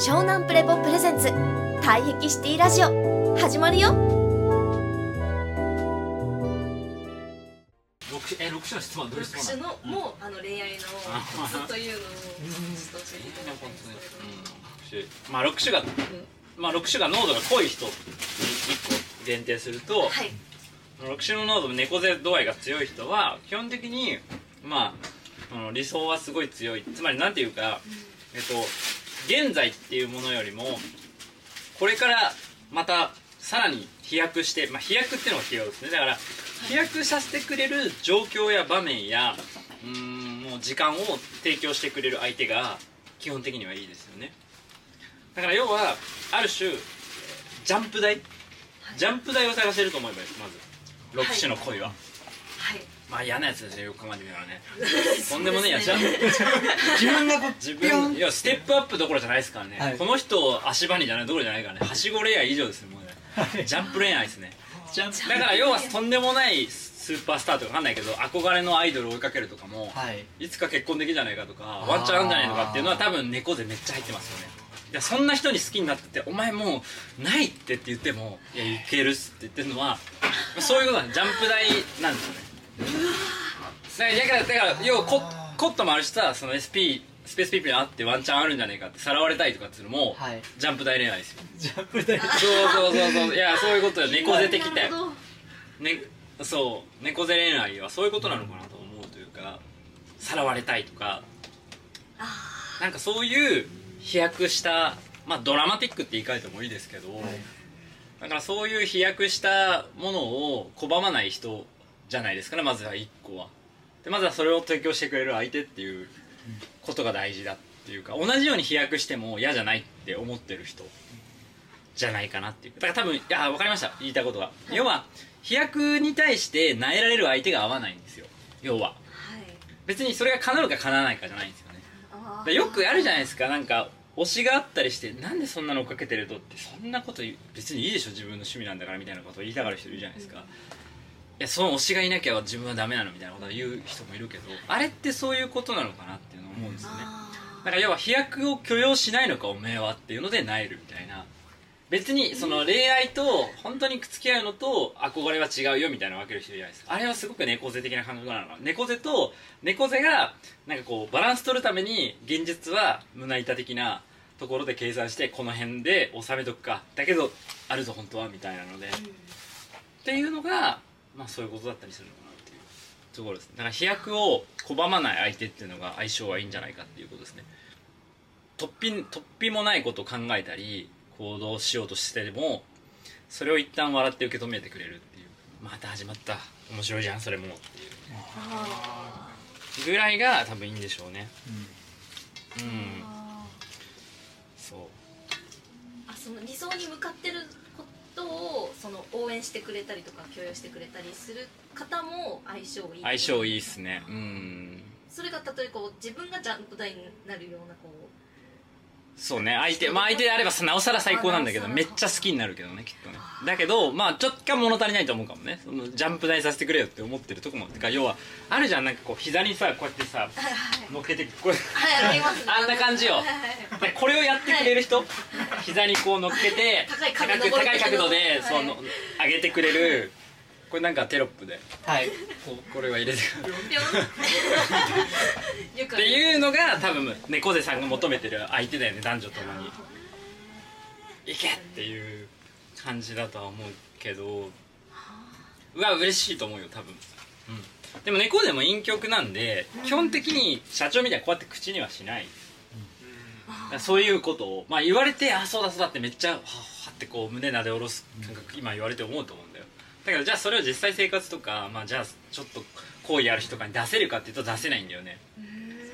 湘南プレポプレゼンツ。退癖シティラジオ。始まるよ。六え六種の質問はどういう質特問なのもうあの恋愛のコツというのをちょっと教えていただきたいんです。けれどうんまあ6種が、まあ6種が濃度が濃い人に1個限定すると、はい。6種の濃度猫背度合いが強い人は基本的にまああの理想はすごい強い。つまりなんていうか、えっと現在っていうものよりもこれからまたさらに飛躍して、まあ、飛躍っていうのがキーワードですね。だから飛躍させてくれる状況や場面やうーんもう時間を提供してくれる相手が基本的にはいいですよね。だから要はある種ジャンプ台？ジャンプ台を探せると思えばいまず。6種の恋は、はいまあ嫌なやつですよよく考えてみたらね。とんでもねえやつじゃん。自分がこう自分いやステップアップどころじゃないですからね、はい。この人を足場にじゃないどころじゃないからね。はしご恋愛以上ですよもうね。ジャンプ恋愛ですね。だから要はとんでもないスーパースターとかわかんないけど憧れのアイドルを追いかけるとかも、はい。いつか結婚できるんじゃないかとかワンチャンあるんじゃないのかっていうのは多分猫背めっちゃ入ってますよね。いやそんな人に好きになってて「お前もうないって」って言っても「いやいけるっす」って言ってるのはそういうことなんです。ジャンプ台なんですよねだからだからだから要はココットもあるしさその SP スペースピープルに会ってワンチャンあるんじゃないかってさらわれたいとかっていうのも、はい。ジャンプ台恋愛ですよ。ジャンプ台そうそうそうそういやそういうことよ。猫背的だよ。ね、そう。猫背恋愛はそういうことなのかなと思うというかさらわれたいとか。なんかそういう飛躍したまあドラマティックって言い換えてもいいですけど、だからそういう飛躍したものを拒まない人じゃないですかねまずは1個は。でまずはそれを提供してくれる相手っていうことが大事だっていうか同じように飛躍しても嫌じゃないって思ってる人じゃないかなっていう。だから多分いや分かりました。言いたいことが、要は飛躍に対して萎えられる相手が合わないんですよ。要は。はい。別にそれが叶うか叶わないかじゃないんですよね。よくあるじゃないですか。なんか推しがあったりしてなんでそんなの追っかけてるとってそんなこと別にいいでしょ自分の趣味なんだからみたいなことを言いたがる人いるじゃないですか、いやその推しがいなきゃ自分はダメなのみたいなことを言う人もいるけどあれってそういうことなのかなっていうのを思うんですよね。あだから要は飛躍を許容しないのかおめえはっていうのでなえるみたいな。別にその恋愛と本当に付き合うのと憧れは違うよみたいなの分ける人いるじゃないですか。あれはすごく猫背的な感覚なの猫背と猫背がなんかこうバランス取るために現実は胸板的なところで計算してこの辺で収めとくか。だけどあるぞ本当はみたいなので、っていうのがまあそういうことだったりするのかなっていう。ところですね。だから飛躍を拒まない相手っていうのが相性はいいんじゃないかっていうことですね。突飛突飛もないことを考えたり行動しようとしてもそれを一旦笑って受け止めてくれるっていう。また始まった。面白いじゃんそれもっていう。あぐらいが多分いいんでしょうね。うん。あそう。あその理想に向かってるをその応援してくれたりとか許容してくれたりする方も相性いい。相性いいっすね。うん。それが例えばこう自分がジャンプ台になるようなこう。そうね。相手まあ相手であればなおさら最高なんだけどめっちゃ好きになるけどねきっとね。だけどまあちょっと物足りないと思うかもね。そのジャンプ台させてくれよって思ってるとこもてか要はあるじゃんなんかこう膝にさこうやってさ乗っけてこれはい あんな感じよ。はいはいこれをやってくれる人？膝にこう乗っけて高い角く度高い角度ではい。その上げてくれるこれなんかテロップで。はい。こうこれは入れてくる。っていうのが多分猫背さんが求めてる相手だよね男女ともに。いけっていう感じだとは思うけど。うわ嬉しいと思うよ多分、うん、でも猫背も陰極なんで基本的に社長みたいにこうやって口にはしないそういうことを、まあ、言われてあそうだそうだってめっちゃはっはってこう胸なで下ろす感覚今言われて思うと思うんだよ。だけどじゃあそれを実際生活とか、まあ、じゃあちょっと好意ある人とかに出せるかっていうと出せないんだよね。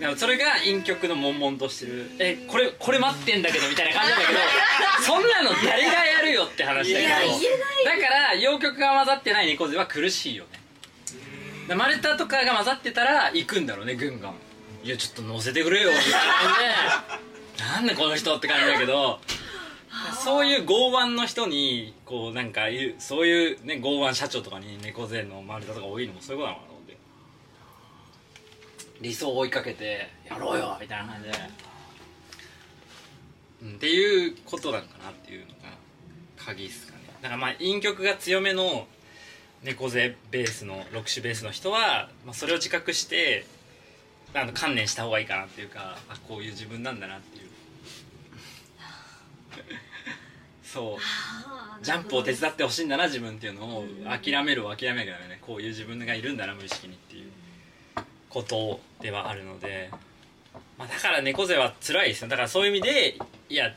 だからそれが陰極の悶々としてる。えこれこれ待ってんだけどみたいな感じだけど そんなの誰がやるよって話だけど。だから陽極が混ざってない猫背は苦しいよね。丸太とかが混ざってたら行くんだろうねぐんがんいやちょっと乗せてくれよみたいななんでこの人って感じだけどそういう剛腕の人にこうなんかそういうね剛腕社長とかに猫背の丸太とか多いのもそういうことなのかなって。理想を追いかけてやろうよみたいな感じで。うん、っていうことなのかなっていうのが鍵っすかね。だからまあ陰極が強めの猫背ベースの6種ベースの人は、まあ、それを自覚してあの観念した方がいいかなっていうかあこういう自分なんだなっていう。そう。ジャンプを手伝ってほしいんだな自分っていうのをうん諦めるを諦めるからね。こういう自分がいるんだな無意識にっていうことではあるので、まあ、だから猫背は辛いですよだからそういう意味でいや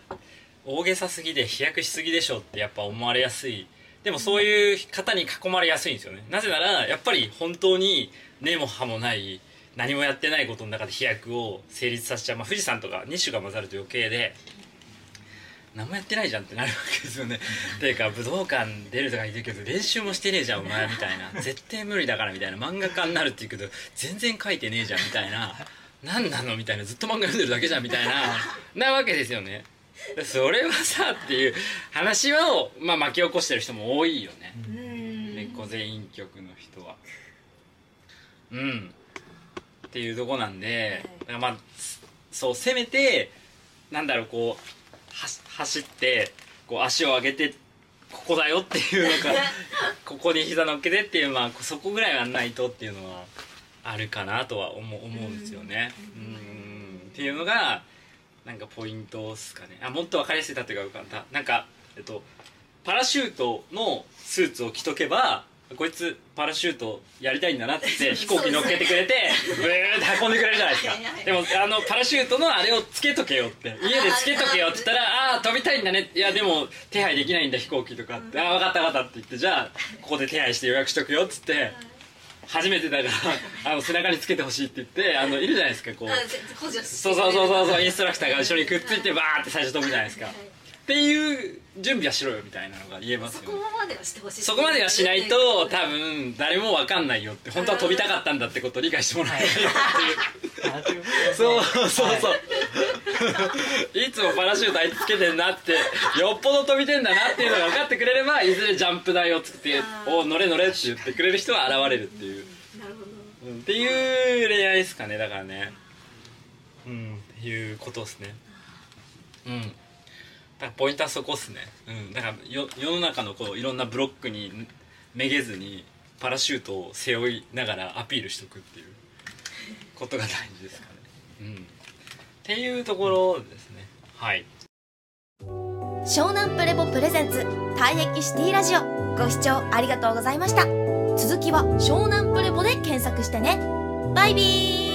大げさすぎで飛躍しすぎでしょってやっぱ思われやすい。でもそういう方に囲まれやすいんですよね。なぜならやっぱり本当に根も葉もない何もやってないことの中で飛躍を成立させちゃう、まあ、富士山とか2種が混ざると余計で何もやってないじゃんってなるわけですよね。ていうか武道館出るとか言ってるけど練習もしてねえじゃんお前みたいな。絶対無理だからみたいな漫画家になるって言うけど全然書いてねえじゃんみたいな。何なのみたいな。ずっと漫画読んでるだけじゃんみたいな。なわけですよね。それはさっていう話を、まあ、巻き起こしてる人も多いよね。猫背陰極の人は。うん。っていうとこなんで、まあすそうせめてなんだろうこうは走ってこう足を上げてここだよっていうのか ここに膝乗っけてっていうまあそこぐらいはないとっていうのはあるかなとは思う思うんですよね。うん。っていうのがなんかポイントですかね。あもっと分かりやすい例えがよかったなんかえっとパラシュートのスーツを着とけばこいつパラシュートやりたいんだなって 飛行機乗っけてくれてブーって運んでくれるじゃないですか。でもあのパラシュートのあれをつけとけよって。家でつけとけよって言ったら「ああー飛びたいんだね」いやでも手配できないんだ飛行機とかって「ああ分かった分かった」って言ってじゃあここで手配して予約しとくよっつって初めてだからあの背中につけてほしいって言ってあのいるじゃないですかこう。そうそうそうそうそうインストラクターが後ろにくっついてバーって最初飛ぶじゃないですか。はいっていう準備はしろよみたいなのが言えますそこよねまではしてほしい。そこまではしないと多分誰も分かんないよって本当は飛びたかったんだってことを理解してもらえないよっていう。そうそうそう、い、つもパラシュートあいつつけてんなってよっぽど飛びてんだなっていうのが分かってくれればいずれジャンプ台を作って「お乗れ乗れ」って言ってくれる人は現れるっていう、なるほど。うんっていう恋愛ですかねだからね。うんっていうことですね。うんだからポイントはそこっすね。うん。だからよ世の中のこういろんなブロックにめげずにパラシュートを背負いながらアピールしとくっていうことが大事ですかね。うん。っていうところですね。はい。湘南プレボプレゼンツ退役シティラジオ。ご視聴ありがとうございました。続きは湘南プレボで検索してね。バイビー。